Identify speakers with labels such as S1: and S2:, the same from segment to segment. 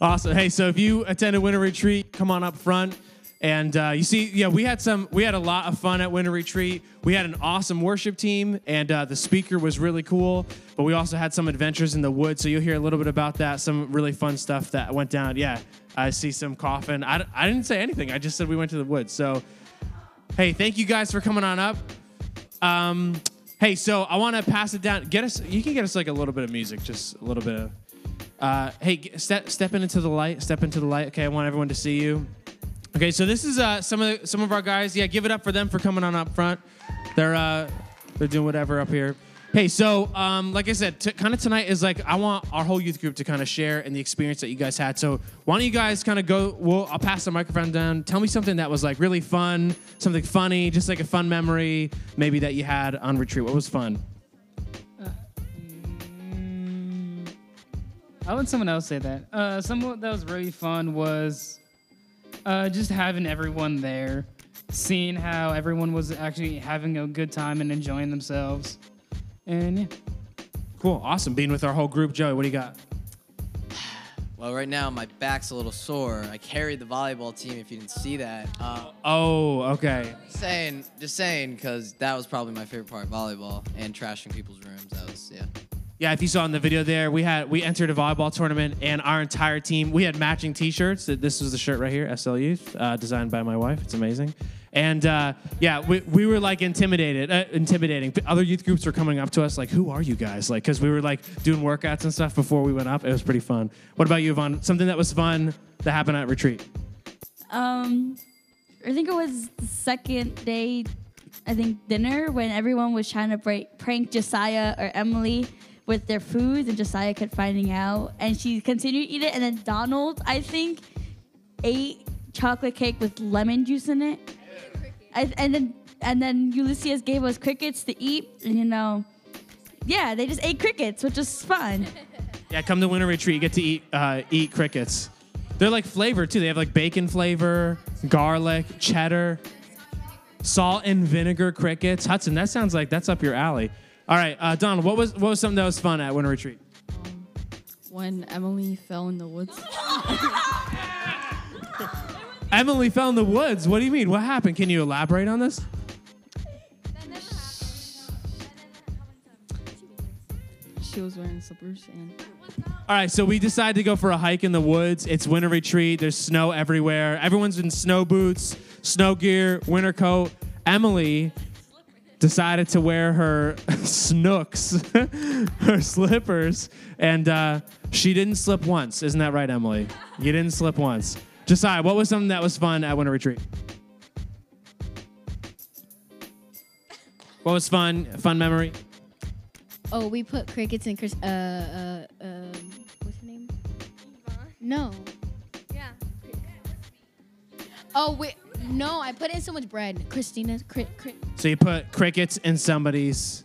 S1: Awesome. Hey, so if you attend a Winter Retreat, come on up front. And uh, you see, yeah, we had some, we had a lot of fun at Winter Retreat. We had an awesome worship team, and uh, the speaker was really cool. But we also had some adventures in the woods, so you'll hear a little bit about that. Some really fun stuff that went down. Yeah, I see some coughing. I, I didn't say anything. I just said we went to the woods. So, hey, thank you guys for coming on up. Um, hey, so I want to pass it down. Get us. You can get us like a little bit of music, just a little bit of. Uh, hey, step step into the light. Step into the light. Okay, I want everyone to see you. Okay, so this is uh, some of the, some of our guys. Yeah, give it up for them for coming on up front. They're uh, they're doing whatever up here. Hey, so um, like I said, kind of tonight is like I want our whole youth group to kind of share in the experience that you guys had. So why don't you guys kind of go? Well, I'll pass the microphone down. Tell me something that was like really fun, something funny, just like a fun memory, maybe that you had on retreat. What was fun?
S2: I'll let someone else say that. Uh, something that was really fun was uh, just having everyone there, seeing how everyone was actually having a good time and enjoying themselves. And yeah.
S1: Cool, awesome. Being with our whole group, Joey. What do you got?
S3: Well, right now my back's a little sore. I carried the volleyball team. If you didn't see that, uh,
S1: Oh, okay.
S3: saying, just saying, because that was probably my favorite part, volleyball and trashing people's rooms. That was yeah.
S1: Yeah, if you saw in the video there, we had we entered a volleyball tournament, and our entire team we had matching T-shirts. This was the shirt right here, SL Youth, uh, designed by my wife. It's amazing. And uh, yeah, we, we were like intimidated, uh, intimidating. Other youth groups were coming up to us like, "Who are you guys?" Like, because we were like doing workouts and stuff before we went up. It was pretty fun. What about you, Yvonne? Something that was fun that happened at retreat?
S4: Um, I think it was the second day, I think dinner when everyone was trying to break, prank Josiah or Emily with their foods, and Josiah kept finding out, and she continued to eat it, and then Donald, I think, ate chocolate cake with lemon juice in it, and, and then and then Ulysses gave us crickets to eat, and you know, yeah, they just ate crickets, which is fun.
S1: Yeah, come to winter retreat. You get to eat uh, eat crickets. They're like flavor too. They have like bacon flavor, garlic, cheddar, salt and vinegar crickets. Hudson, that sounds like that's up your alley. All right, uh, Donald, what was what was something that was fun at winter retreat?
S5: when Emily fell in the woods.
S1: Emily fell in the woods. What do you mean? What happened? Can you elaborate on this?
S5: She was wearing slippers and
S1: All right, so we decided to go for a hike in the woods. It's winter retreat. There's snow everywhere. Everyone's in snow boots, snow gear, winter coat. Emily decided to wear her snooks, her slippers, and uh, she didn't slip once. Isn't that right, Emily? You didn't slip once. Josiah, what was something that was fun at winter retreat? What was fun? Fun memory?
S6: Oh, we put crickets in Chris. Uh, uh, um, what's her name? No.
S7: Yeah.
S6: Oh wait, no. I put in so much bread. Christina, cri- cri-
S1: So you put crickets in somebody's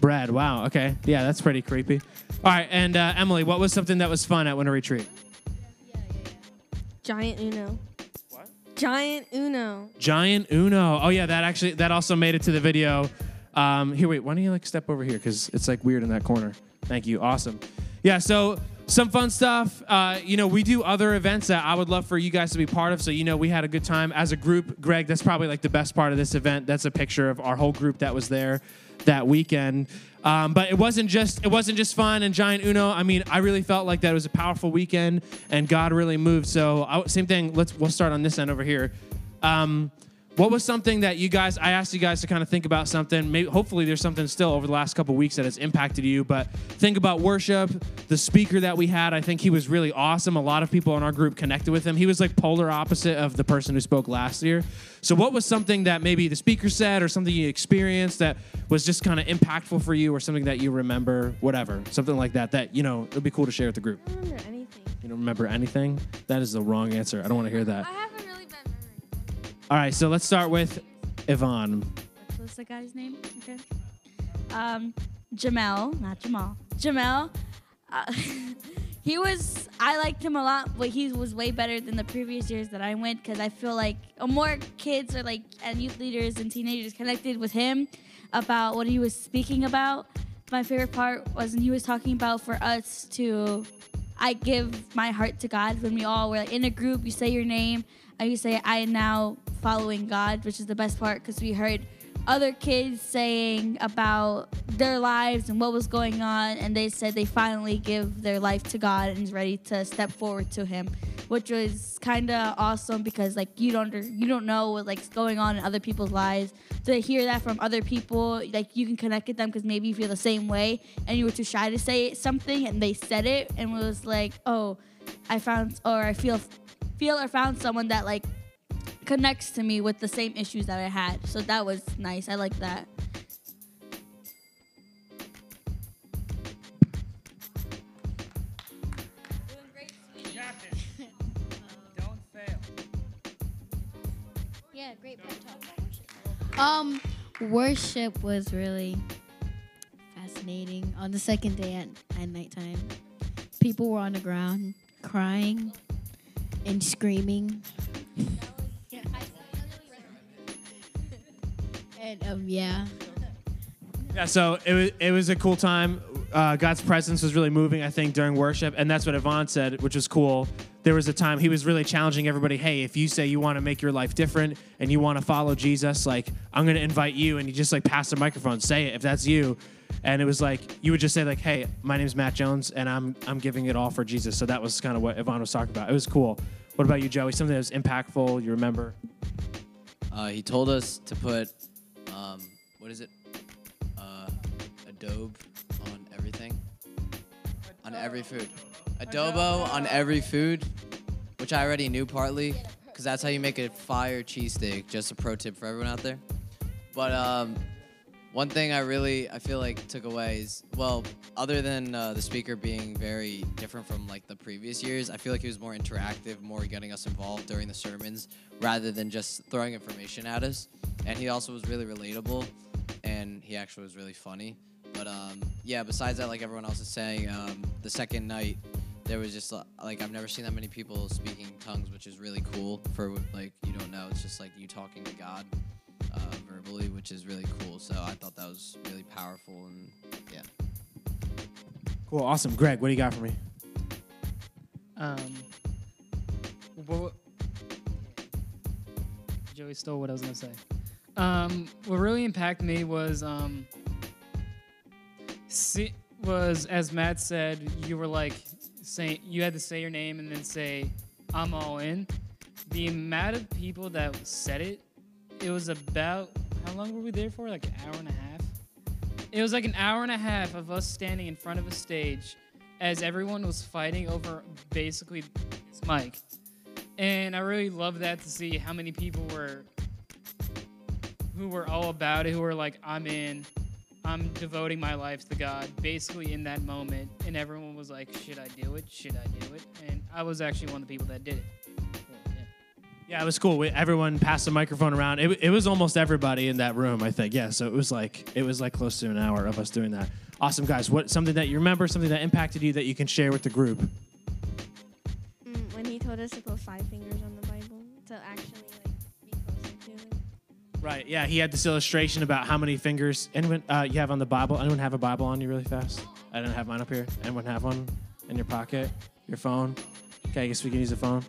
S1: bread. Wow. Okay. Yeah, that's pretty creepy. All right. And uh, Emily, what was something that was fun at Winter Retreat?
S7: Giant Uno. What? Giant Uno.
S1: Giant Uno. Oh yeah, that actually that also made it to the video. Um, here, wait. Why don't you like step over here because it's like weird in that corner. Thank you. Awesome. Yeah. So some fun stuff. Uh, you know, we do other events that I would love for you guys to be part of. So you know, we had a good time as a group. Greg, that's probably like the best part of this event. That's a picture of our whole group that was there that weekend. Um, but it wasn't just it wasn't just fun and giant Uno. I mean, I really felt like that it was a powerful weekend and God really moved. So I, same thing. Let's we'll start on this end over here. Um, what was something that you guys? I asked you guys to kind of think about something. Maybe, hopefully, there's something still over the last couple weeks that has impacted you. But think about worship. The speaker that we had, I think he was really awesome. A lot of people in our group connected with him. He was like polar opposite of the person who spoke last year. So, what was something that maybe the speaker said, or something you experienced that was just kind of impactful for you, or something that you remember, whatever, something like that? That you know, it'd be cool to share with the group.
S7: I don't remember anything.
S1: You don't remember anything? That is the wrong answer. I don't want to hear that. All right, so let's start with Yvonne.
S4: What's the guy's name? Okay. Um, Jamel, not Jamal. Jamel. Uh, he was. I liked him a lot, but he was way better than the previous years that I went because I feel like uh, more kids are like and youth leaders and teenagers connected with him about what he was speaking about. My favorite part was when he was talking about for us to. I give my heart to God. When we all were like, in a group, you say your name, you say, I am now following God, which is the best part because we heard other kids saying about their lives and what was going on, and they said they finally give their life to God and is ready to step forward to Him, which was kind of awesome because like you don't you don't know what like's going on in other people's lives. So to hear that from other people, like you can connect with them because maybe you feel the same way, and you were too shy to say something, and they said it, and was like, oh, I found or I feel feel or found someone that like connects to me with the same issues that I had. So that was nice. I like that.
S6: Um, worship was really fascinating. On the second day at, at nighttime, people were on the ground crying and screaming. and um, yeah.
S1: Yeah, so it was, it was a cool time. Uh, God's presence was really moving, I think, during worship. And that's what Yvonne said, which was cool. There was a time he was really challenging everybody hey, if you say you want to make your life different and you want to follow Jesus, like, I'm to invite you. And you just like pass the microphone, say it if that's you. And it was like, you would just say, like, hey, my name's Matt Jones and I'm, I'm giving it all for Jesus. So that was kind of what Yvonne was talking about. It was cool. What about you, Joey? Something that was impactful, you remember?
S3: Uh, he told us to put, um, what is it? Uh, adobe on everything. On every food. Adobo on every food, which I already knew partly, because that's how you make a fire cheesesteak. Just a pro tip for everyone out there. But um, one thing I really I feel like took away is well, other than uh, the speaker being very different from like the previous years, I feel like he was more interactive, more getting us involved during the sermons rather than just throwing information at us. And he also was really relatable, and he actually was really funny. But um, yeah, besides that, like everyone else is saying, um, the second night there was just uh, like I've never seen that many people speaking tongues, which is really cool. For like you don't know, it's just like you talking to God uh, verbally, which is really cool. So I thought that was really powerful, and yeah.
S1: Cool, awesome. Greg, what do you got for me?
S2: Um, what, Joey stole what I was gonna say. Um, what really impacted me was um, see, was as Matt said, you were like saying you had to say your name and then say I'm all in. The amount of people that said it, it was about how long were we there for? Like an hour and a half. It was like an hour and a half of us standing in front of a stage as everyone was fighting over basically his mic. And I really love that to see how many people were who were all about it, who were like, I'm in, I'm devoting my life to God, basically in that moment. And everyone was like, Should I do it? Should I do it? And I was actually one of the people that did it. Yeah.
S1: It was cool. We, everyone passed the microphone around. It, it was almost everybody in that room, I think. Yeah, so it was like it was like close to an hour of us doing that. Awesome, guys. What something that you remember, something that impacted you that you can share with the group?
S7: Mm, when he told us to put five fingers on the Bible to actually like be closer to.
S1: Right. Yeah, he had this illustration about how many fingers anyone uh, you have on the Bible. Anyone have a Bible on you really fast? I didn't have mine up here. Anyone have one in your pocket? Your phone? Okay, I guess we can use a phone.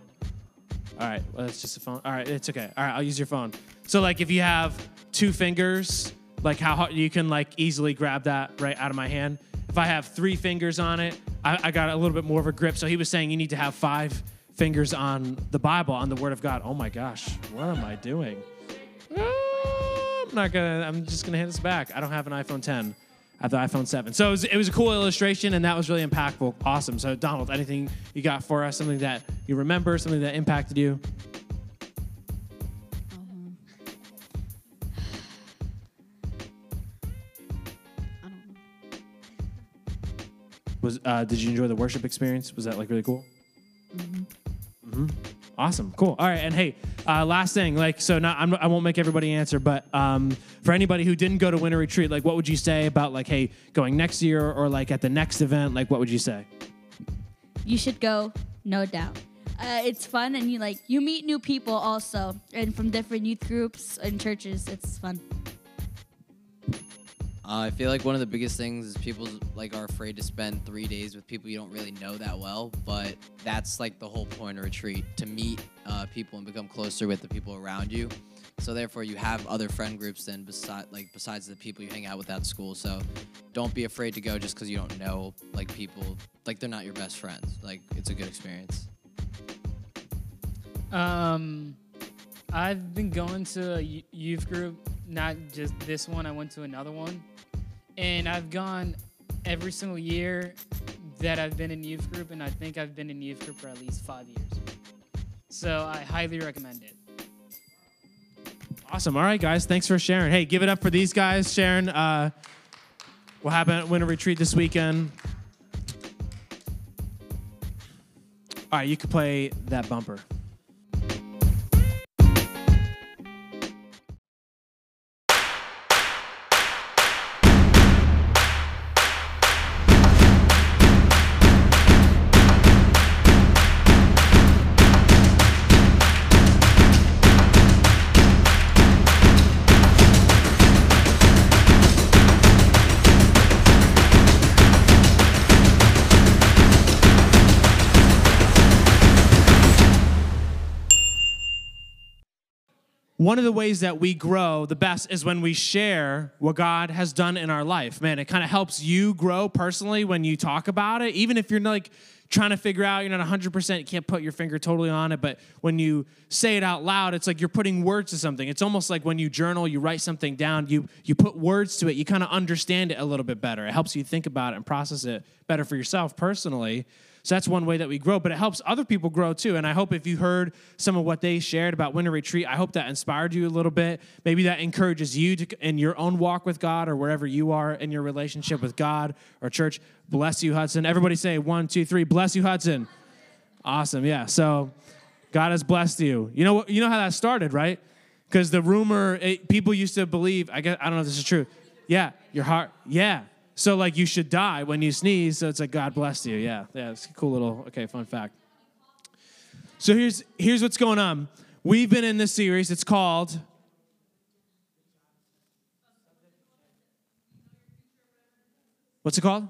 S1: All right. Well, it's just a phone. All right, it's okay. All right, I'll use your phone. So like, if you have two fingers, like how hard you can like easily grab that right out of my hand. If I have three fingers on it, I, I got a little bit more of a grip. So he was saying you need to have five fingers on the Bible, on the Word of God. Oh my gosh, what am I doing? Ah, I'm not gonna. I'm just gonna hand this back. I don't have an iPhone 10. I have the iPhone 7. So it was, it was a cool illustration, and that was really impactful. Awesome. So Donald, anything you got for us? Something that you remember? Something that impacted you?
S6: Um, I don't know.
S1: Was uh, did you enjoy the worship experience? Was that like really cool? Mm-hmm. Awesome, cool. All right, and hey, uh, last thing, like, so not I'm, I won't make everybody answer, but um, for anybody who didn't go to Winter Retreat, like, what would you say about like, hey, going next year or like at the next event? Like, what would you say?
S4: You should go, no doubt. Uh, it's fun and you like you meet new people also, and from different youth groups and churches. It's fun.
S3: Uh, I feel like one of the biggest things is people like are afraid to spend three days with people you don't really know that well, but that's like the whole point of retreat to meet uh, people and become closer with the people around you. So therefore, you have other friend groups than beside like besides the people you hang out with at school. So don't be afraid to go just because you don't know like people like they're not your best friends. Like it's a good experience.
S2: Um, I've been going to a youth group, not just this one. I went to another one, and I've gone every single year that I've been in youth group, and I think I've been in youth group for at least five years. So I highly recommend it.
S1: Awesome. All right, guys. Thanks for sharing. Hey, give it up for these guys Sharon, uh, what happened at Winter Retreat this weekend. All right, you can play that bumper. One of the ways that we grow the best is when we share what God has done in our life. Man, it kind of helps you grow personally when you talk about it, even if you're like trying to figure out, you're not 100%, you can't put your finger totally on it, but when you say it out loud, it's like you're putting words to something. It's almost like when you journal, you write something down, you you put words to it, you kind of understand it a little bit better. It helps you think about it and process it better for yourself personally. So that's one way that we grow, but it helps other people grow too. And I hope if you heard some of what they shared about Winter Retreat, I hope that inspired you a little bit. Maybe that encourages you to, in your own walk with God or wherever you are in your relationship with God or church. Bless you, Hudson. Everybody say one, two, three. Bless you, Hudson. Awesome. Yeah. So God has blessed you. You know? You know how that started, right? Because the rumor, it, people used to believe. I guess I don't know if this is true. Yeah, your heart. Yeah. So like you should die when you sneeze. So it's like God bless you. Yeah, yeah. It's a cool little okay fun fact. So here's here's what's going on. We've been in this series. It's called. What's it called?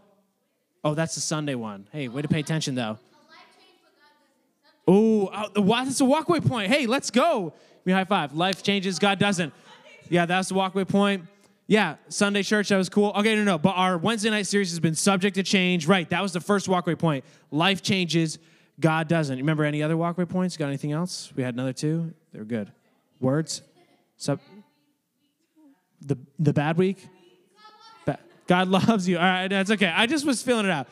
S1: Oh, that's the Sunday one. Hey, way to pay attention though. Ooh, oh, that's a walkway point. Hey, let's go. A high five. Life changes, God doesn't. Yeah, that's the walkway point. Yeah, Sunday church, that was cool. Okay, no, no, but our Wednesday night series has been subject to change. Right, that was the first walkway point. Life changes, God doesn't. Remember any other walkway points? Got anything else? We had another two. They were good. Words? Sub- the, the bad week? Ba- God loves you. All right, that's okay. I just was feeling it out.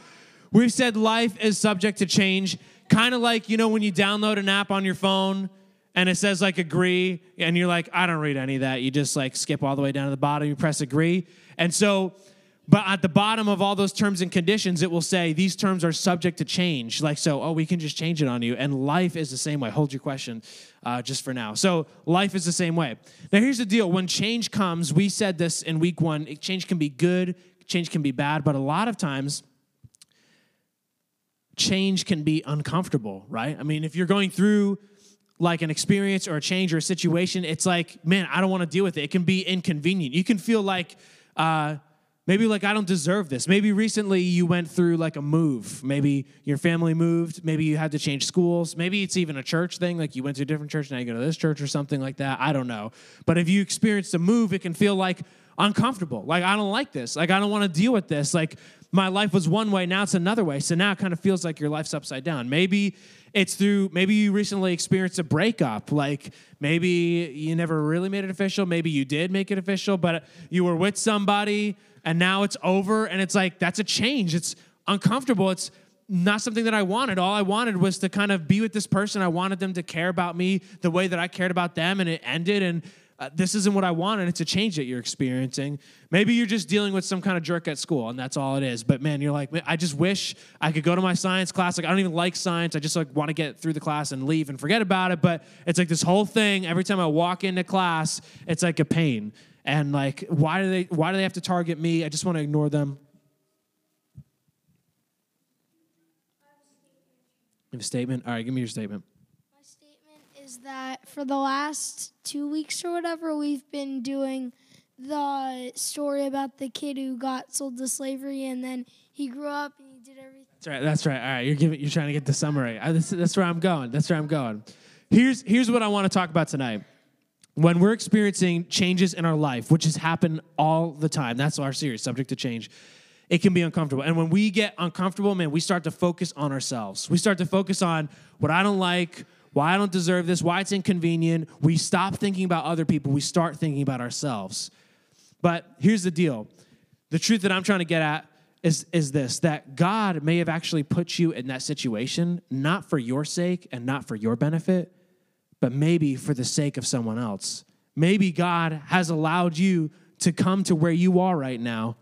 S1: We've said life is subject to change, kind of like, you know, when you download an app on your phone and it says like agree, and you're like, I don't read any of that. You just like skip all the way down to the bottom, you press agree. And so, but at the bottom of all those terms and conditions, it will say these terms are subject to change. Like, so, oh, we can just change it on you. And life is the same way. Hold your question uh, just for now. So, life is the same way. Now, here's the deal when change comes, we said this in week one change can be good, change can be bad, but a lot of times, change can be uncomfortable, right? I mean, if you're going through like an experience or a change or a situation, it's like, man, I don't want to deal with it. It can be inconvenient. You can feel like, uh, maybe like I don't deserve this. Maybe recently you went through like a move. Maybe your family moved. Maybe you had to change schools. Maybe it's even a church thing. Like you went to a different church, now you go to this church or something like that. I don't know. But if you experienced a move, it can feel like uncomfortable. Like I don't like this. Like I don't want to deal with this. Like my life was one way, now it's another way. So now it kind of feels like your life's upside down. Maybe it's through, maybe you recently experienced a breakup. Like maybe you never really made it official. Maybe you did make it official, but you were with somebody and now it's over. And it's like, that's a change. It's uncomfortable. It's, not something that I wanted. All I wanted was to kind of be with this person. I wanted them to care about me the way that I cared about them, and it ended. And uh, this isn't what I wanted. It's a change that you're experiencing. Maybe you're just dealing with some kind of jerk at school, and that's all it is. But man, you're like, I just wish I could go to my science class. Like, I don't even like science. I just like want to get through the class and leave and forget about it. But it's like this whole thing. Every time I walk into class, it's like a pain. And like, why do they? Why do they have to target me? I just want to ignore them. You have a statement? All right, give me your statement.
S8: Is that for the last two weeks or whatever, we've been doing the story about the kid who got sold to slavery and then he grew up and he did everything.
S1: That's right. That's right. All right, you're giving. You're trying to get the summary. I, this, that's where I'm going. That's where I'm going. Here's here's what I want to talk about tonight. When we're experiencing changes in our life, which has happened all the time, that's our series, subject to change. It can be uncomfortable, and when we get uncomfortable, man, we start to focus on ourselves. We start to focus on what I don't like, why I don't deserve this, why it's inconvenient. We stop thinking about other people. We start thinking about ourselves. But here's the deal: the truth that I'm trying to get at is, is this that God may have actually put you in that situation, not for your sake and not for your benefit, but maybe for the sake of someone else. Maybe God has allowed you to come to where you are right now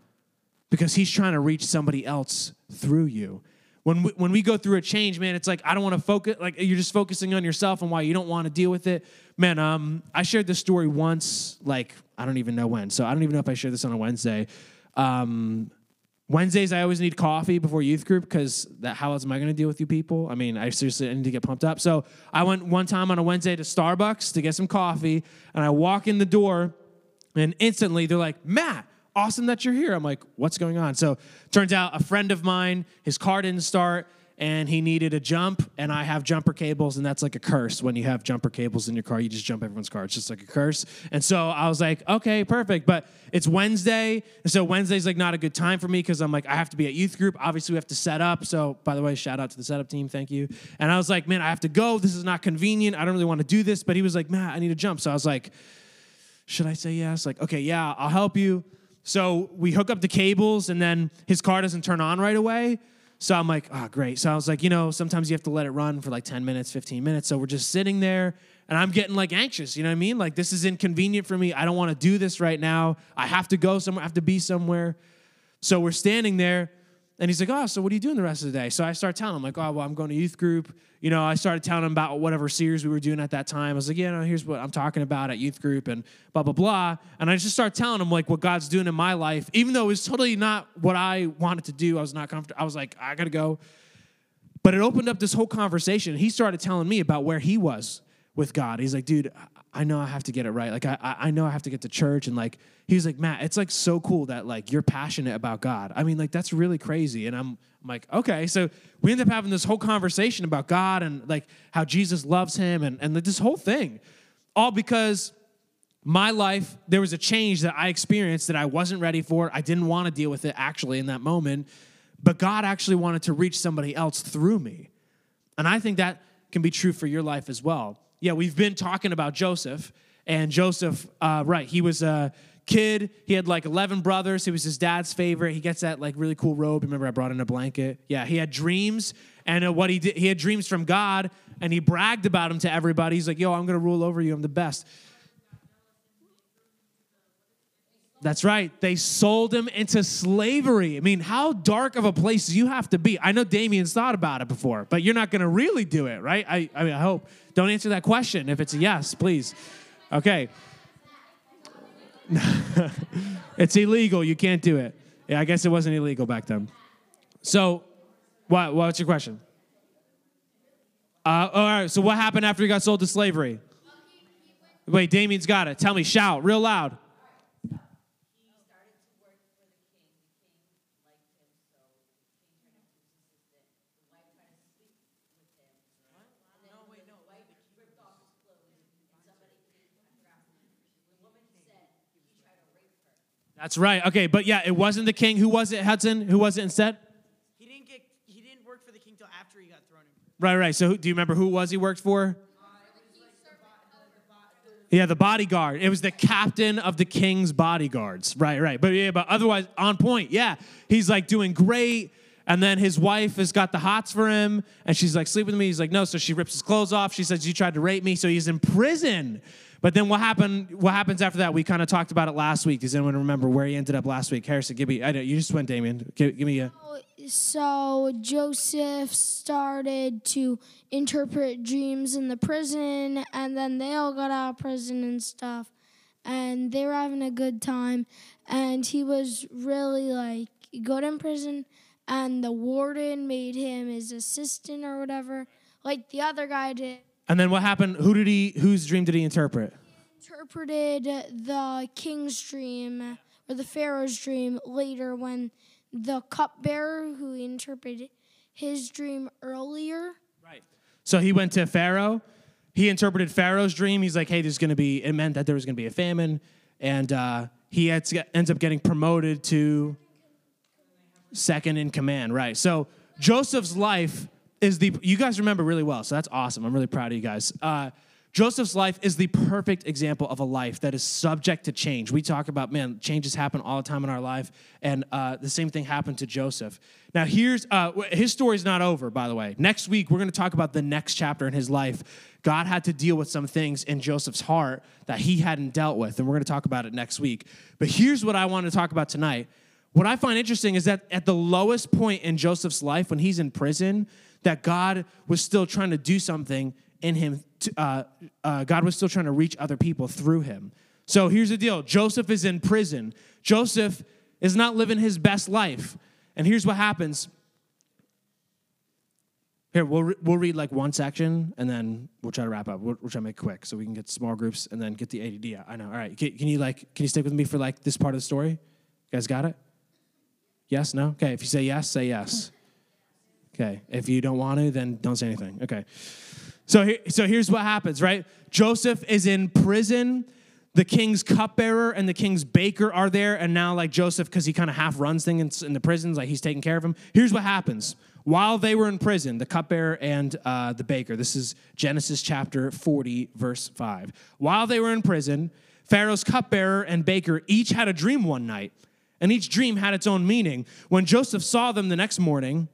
S1: because He's trying to reach somebody else through you. When we, when we go through a change, man, it's like I don't want to focus. Like you're just focusing on yourself and why you don't want to deal with it. Man, um, I shared this story once. Like I don't even know when. So I don't even know if I shared this on a Wednesday. Um, Wednesdays, I always need coffee before youth group because that how else am I going to deal with you people? I mean, I seriously I need to get pumped up. So I went one time on a Wednesday to Starbucks to get some coffee, and I walk in the door, and instantly they're like, Matt, awesome that you're here. I'm like, what's going on? So turns out a friend of mine, his car didn't start and he needed a jump and i have jumper cables and that's like a curse. When you have jumper cables in your car you just jump everyone's car. It's just like a curse. And so i was like okay perfect. But it's wednesday and so wednesday's like not a good time for me because i'm like i have to be at youth group. Obviously we have to set up. So by the way shout out to the setup team. Thank you. And i was like man i have to go. This is not convenient. I don't really want to do this. But he was like man i need a jump. So i was like should i say yes? Like okay yeah i'll help you so we hook up the cables and then his car doesn't turn on right away so I'm like, oh, great. So I was like, you know, sometimes you have to let it run for like 10 minutes, 15 minutes. So we're just sitting there and I'm getting like anxious. You know what I mean? Like, this is inconvenient for me. I don't want to do this right now. I have to go somewhere, I have to be somewhere. So we're standing there and he's like, oh, so what are you doing the rest of the day? So I start telling him, like, oh, well, I'm going to youth group. You know, I started telling him about whatever series we were doing at that time. I was like, yeah, here's what I'm talking about at youth group and blah, blah, blah. And I just start telling him, like, what God's doing in my life, even though it was totally not what I wanted to do. I was not comfortable. I was like, I got to go. But it opened up this whole conversation. He started telling me about where he was with God. He's like, dude, I know I have to get it right. Like I, I know I have to get to church. And like, he's like, Matt, it's like so cool that like you're passionate about God. I mean, like that's really crazy. And I'm, I'm like, okay. So we end up having this whole conversation about God and like how Jesus loves him and, and this whole thing. All because my life, there was a change that I experienced that I wasn't ready for. I didn't want to deal with it actually in that moment. But God actually wanted to reach somebody else through me. And I think that can be true for your life as well yeah, we've been talking about Joseph, and Joseph, uh, right, he was a kid. He had like 11 brothers. He was his dad's favorite. He gets that like really cool robe. Remember, I brought in a blanket. Yeah, he had dreams, and uh, what he did, he had dreams from God, and he bragged about them to everybody. He's like, yo, I'm gonna rule over you. I'm the best. That's right. They sold him into slavery. I mean, how dark of a place do you have to be? I know Damien's thought about it before, but you're not going to really do it, right? I, I mean, I hope. Don't answer that question. If it's a yes, please. Okay. it's illegal. You can't do it. Yeah, I guess it wasn't illegal back then. So, what, what's your question? Uh, all right. So, what happened after he got sold to slavery? Wait, Damien's got it. Tell me, shout real loud. That's right. Okay, but yeah, it wasn't the king. Who was it, Hudson? Who was it instead?
S9: He didn't get. He didn't work for the king till after he got thrown in.
S1: Right, right. So, who, do you remember who was he worked for? Uh, yeah, the bodyguard. It was the captain of the king's bodyguards. Right, right. But yeah, but otherwise on point. Yeah, he's like doing great. And then his wife has got the hots for him, and she's like, sleep with me. He's like, no. So she rips his clothes off. She says, you tried to rape me. So he's in prison. But then what happened? What happens after that? We kind of talked about it last week. Does anyone remember where he ended up last week? Harrison, give me. I know you just went, Damien. Give, give me a.
S8: So Joseph started to interpret dreams in the prison, and then they all got out of prison and stuff, and they were having a good time. And he was really like good in prison, and the warden made him his assistant or whatever, like the other guy did.
S1: And then what happened? Who did he? Whose dream did he interpret?
S8: He interpreted the king's dream or the pharaoh's dream later when the cupbearer who interpreted his dream earlier Right.
S1: So he went to Pharaoh. He interpreted Pharaoh's dream. He's like, hey, there's going to be, it meant that there was going to be a famine. And uh, he had to get, ends up getting promoted to second in command, right? So Joseph's life is the, you guys remember really well. So that's awesome. I'm really proud of you guys. Uh, Joseph's life is the perfect example of a life that is subject to change. We talk about, man, changes happen all the time in our life, and uh, the same thing happened to Joseph. Now, here's uh, his story's not over, by the way. Next week, we're going to talk about the next chapter in his life. God had to deal with some things in Joseph's heart that he hadn't dealt with, and we're going to talk about it next week. But here's what I want to talk about tonight. What I find interesting is that at the lowest point in Joseph's life, when he's in prison, that God was still trying to do something in him. To, uh, uh, God was still trying to reach other people through him. So here's the deal Joseph is in prison. Joseph is not living his best life. And here's what happens. Here, we'll, re- we'll read like one section and then we'll try to wrap up. We'll, we'll try to make it quick so we can get small groups and then get the ADD. I know. All right. Can, can you like, can you stick with me for like this part of the story? You guys got it? Yes? No? Okay. If you say yes, say yes. Okay. If you don't want to, then don't say anything. Okay. So, so here's what happens, right? Joseph is in prison. The king's cupbearer and the king's baker are there, and now like Joseph, because he kind of half runs things in, in the prisons, like he's taking care of him. Here's what happens: while they were in prison, the cupbearer and uh, the baker. This is Genesis chapter 40, verse five. While they were in prison, Pharaoh's cupbearer and baker each had a dream one night, and each dream had its own meaning. When Joseph saw them the next morning,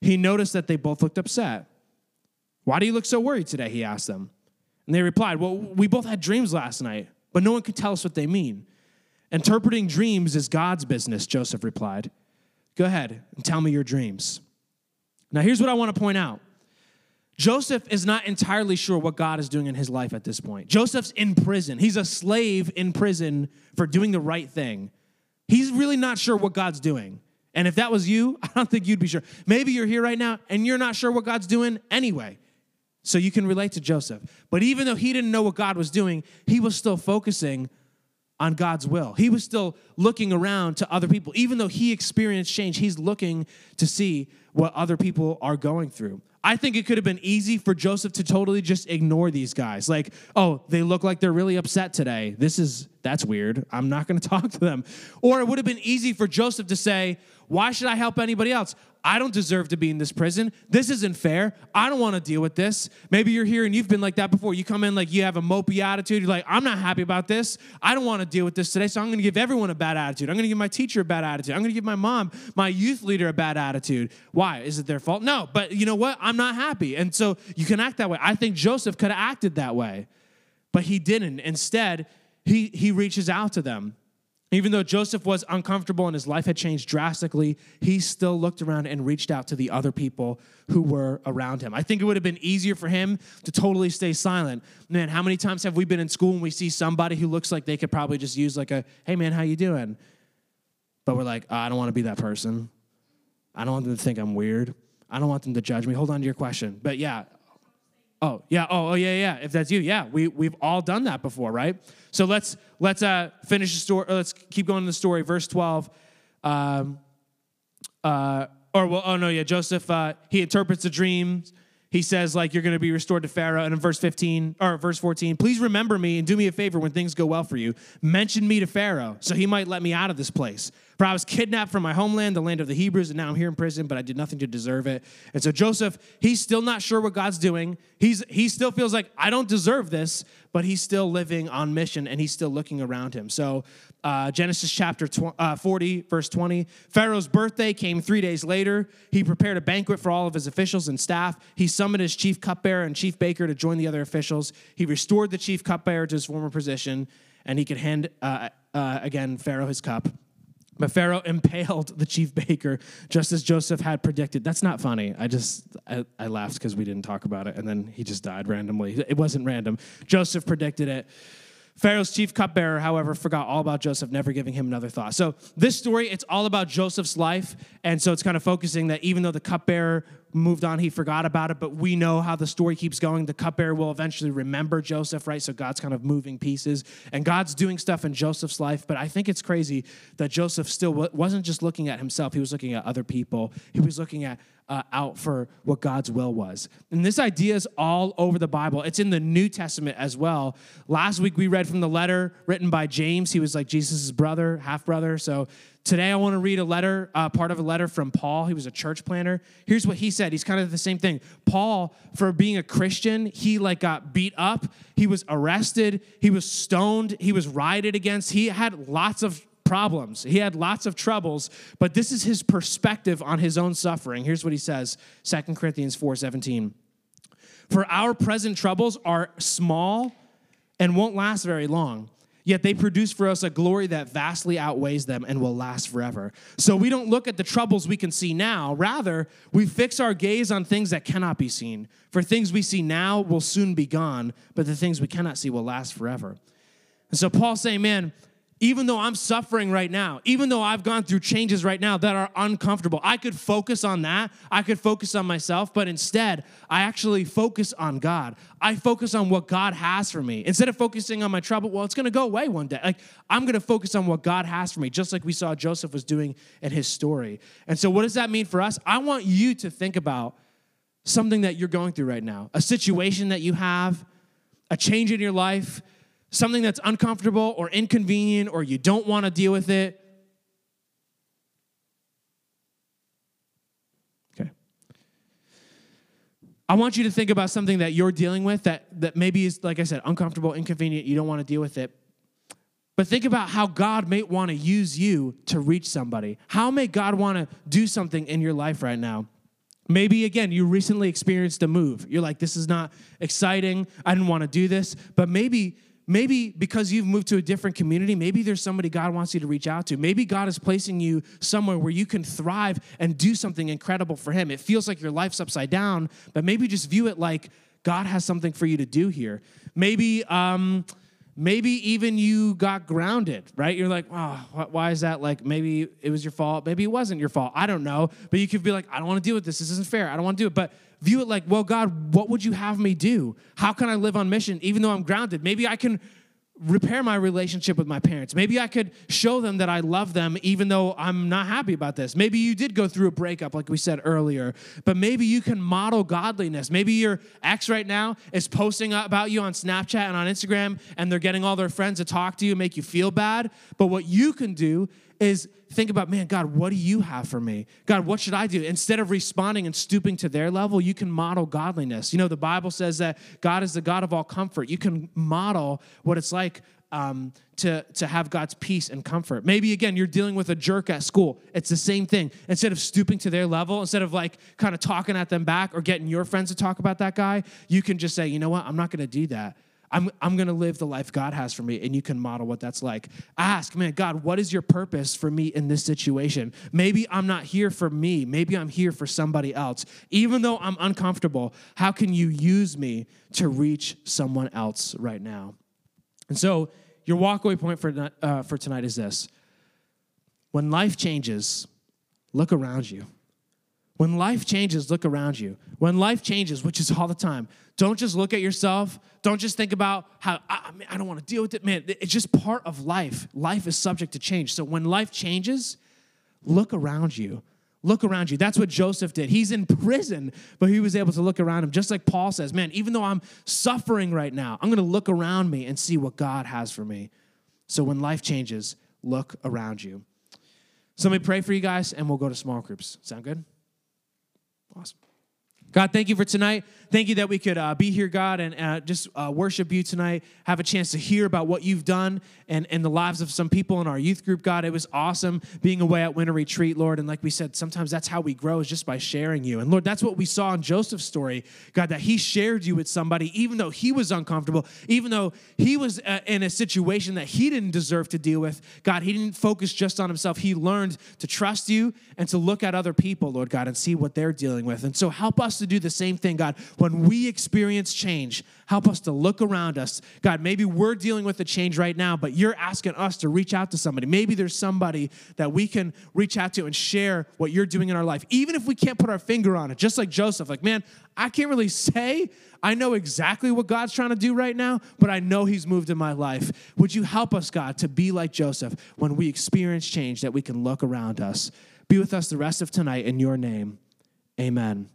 S1: he noticed that they both looked upset. Why do you look so worried today? He asked them. And they replied, Well, we both had dreams last night, but no one could tell us what they mean. Interpreting dreams is God's business, Joseph replied. Go ahead and tell me your dreams. Now, here's what I want to point out Joseph is not entirely sure what God is doing in his life at this point. Joseph's in prison, he's a slave in prison for doing the right thing. He's really not sure what God's doing. And if that was you, I don't think you'd be sure. Maybe you're here right now and you're not sure what God's doing anyway. So you can relate to Joseph. But even though he didn't know what God was doing, he was still focusing on God's will. He was still looking around to other people. Even though he experienced change, he's looking to see what other people are going through. I think it could have been easy for Joseph to totally just ignore these guys. Like, oh, they look like they're really upset today. This is, that's weird. I'm not going to talk to them. Or it would have been easy for Joseph to say, why should I help anybody else? I don't deserve to be in this prison. This isn't fair. I don't want to deal with this. Maybe you're here and you've been like that before. You come in like you have a mopey attitude. You're like, I'm not happy about this. I don't want to deal with this today. So I'm going to give everyone a bad attitude. I'm going to give my teacher a bad attitude. I'm going to give my mom, my youth leader, a bad attitude. Why? Is it their fault? No. But you know what? I'm not happy. And so you can act that way. I think Joseph could have acted that way, but he didn't. Instead, he, he reaches out to them. Even though Joseph was uncomfortable and his life had changed drastically, he still looked around and reached out to the other people who were around him. I think it would have been easier for him to totally stay silent. Man, how many times have we been in school and we see somebody who looks like they could probably just use like a, "Hey man, how you doing?" But we're like, oh, "I don't want to be that person. I don't want them to think I'm weird. I don't want them to judge me." Hold on to your question. But yeah, Oh, yeah. Oh, oh, yeah, yeah. If that's you, yeah. We we've all done that before, right? So let's let's uh finish the story. Let's keep going in the story. Verse 12. Um uh or well, oh no, yeah, Joseph uh he interprets the dreams. He says, like, you're gonna be restored to Pharaoh. And in verse 15, or verse 14, please remember me and do me a favor when things go well for you. Mention me to Pharaoh, so he might let me out of this place. For I was kidnapped from my homeland, the land of the Hebrews, and now I'm here in prison, but I did nothing to deserve it. And so Joseph, he's still not sure what God's doing. He's he still feels like I don't deserve this, but he's still living on mission and he's still looking around him. So uh, Genesis chapter tw- uh, 40, verse 20. Pharaoh's birthday came three days later. He prepared a banquet for all of his officials and staff. He summoned his chief cupbearer and chief baker to join the other officials. He restored the chief cupbearer to his former position, and he could hand uh, uh, again Pharaoh his cup. But Pharaoh impaled the chief baker just as Joseph had predicted. That's not funny. I just I, I laughed because we didn't talk about it, and then he just died randomly. It wasn't random. Joseph predicted it. Pharaoh's chief cupbearer, however, forgot all about Joseph, never giving him another thought. So this story, it's all about Joseph's life, and so it's kind of focusing that even though the cupbearer moved on, he forgot about it, but we know how the story keeps going. The cupbearer will eventually remember Joseph, right? So God's kind of moving pieces and God's doing stuff in Joseph's life. But I think it's crazy that Joseph still wa- wasn't just looking at himself, he was looking at other people, he was looking at uh, out for what God's will was. And this idea is all over the Bible. It's in the New Testament as well. Last week we read from the letter written by James. He was like Jesus' brother, half brother. So today I want to read a letter, uh, part of a letter from Paul. He was a church planner. Here's what he said. He's kind of the same thing. Paul, for being a Christian, he like got beat up. He was arrested. He was stoned. He was rioted against. He had lots of problems. He had lots of troubles, but this is his perspective on his own suffering. Here's what he says, 2 Corinthians 4:17. For our present troubles are small and won't last very long. Yet they produce for us a glory that vastly outweighs them and will last forever. So we don't look at the troubles we can see now. Rather, we fix our gaze on things that cannot be seen. For things we see now will soon be gone, but the things we cannot see will last forever. And so Paul's saying, man, even though I'm suffering right now, even though I've gone through changes right now that are uncomfortable, I could focus on that. I could focus on myself, but instead, I actually focus on God. I focus on what God has for me. Instead of focusing on my trouble, well, it's gonna go away one day. Like, I'm gonna focus on what God has for me, just like we saw Joseph was doing in his story. And so, what does that mean for us? I want you to think about something that you're going through right now, a situation that you have, a change in your life something that's uncomfortable or inconvenient or you don't want to deal with it. Okay. I want you to think about something that you're dealing with that, that maybe is, like I said, uncomfortable, inconvenient, you don't want to deal with it. But think about how God may want to use you to reach somebody. How may God want to do something in your life right now? Maybe again, you recently experienced a move. You're like, this is not exciting. I didn't want to do this. But maybe maybe because you've moved to a different community, maybe there's somebody God wants you to reach out to. Maybe God is placing you somewhere where you can thrive and do something incredible for Him. It feels like your life's upside down, but maybe just view it like God has something for you to do here. Maybe, um, maybe even you got grounded, right? You're like, oh, why is that? Like, maybe it was your fault. Maybe it wasn't your fault. I don't know. But you could be like, I don't want to deal with this. This isn't fair. I don't want to do it. But view it like, well, God, what would you have me do? How can I live on mission even though I'm grounded? Maybe I can repair my relationship with my parents. Maybe I could show them that I love them even though I'm not happy about this. Maybe you did go through a breakup, like we said earlier, but maybe you can model godliness. Maybe your ex right now is posting about you on Snapchat and on Instagram, and they're getting all their friends to talk to you, make you feel bad. But what you can do is think about, man, God, what do you have for me? God, what should I do? Instead of responding and stooping to their level, you can model godliness. You know, the Bible says that God is the God of all comfort. You can model what it's like um, to, to have God's peace and comfort. Maybe again, you're dealing with a jerk at school. It's the same thing. Instead of stooping to their level, instead of like kind of talking at them back or getting your friends to talk about that guy, you can just say, you know what, I'm not going to do that. I'm, I'm going to live the life God has for me, and you can model what that's like. Ask, man, God, what is your purpose for me in this situation? Maybe I'm not here for me. Maybe I'm here for somebody else. Even though I'm uncomfortable, how can you use me to reach someone else right now? And so, your walkaway point for, uh, for tonight is this when life changes, look around you. When life changes, look around you. When life changes, which is all the time, don't just look at yourself. Don't just think about how, I, mean, I don't want to deal with it. Man, it's just part of life. Life is subject to change. So when life changes, look around you. Look around you. That's what Joseph did. He's in prison, but he was able to look around him. Just like Paul says, man, even though I'm suffering right now, I'm going to look around me and see what God has for me. So when life changes, look around you. So let me pray for you guys, and we'll go to small groups. Sound good? Awesome. God, thank you for tonight. Thank you that we could uh, be here, God, and uh, just uh, worship you tonight. Have a chance to hear about what you've done and in the lives of some people in our youth group, God. It was awesome being away at Winter Retreat, Lord. And like we said, sometimes that's how we grow is just by sharing you. And Lord, that's what we saw in Joseph's story, God, that he shared you with somebody, even though he was uncomfortable, even though he was uh, in a situation that he didn't deserve to deal with. God, he didn't focus just on himself. He learned to trust you and to look at other people, Lord God, and see what they're dealing with. And so help us to to do the same thing, God. When we experience change, help us to look around us. God, maybe we're dealing with a change right now, but you're asking us to reach out to somebody. Maybe there's somebody that we can reach out to and share what you're doing in our life, even if we can't put our finger on it, just like Joseph. Like, man, I can't really say I know exactly what God's trying to do right now, but I know He's moved in my life. Would you help us, God, to be like Joseph when we experience change that we can look around us? Be with us the rest of tonight in your name. Amen.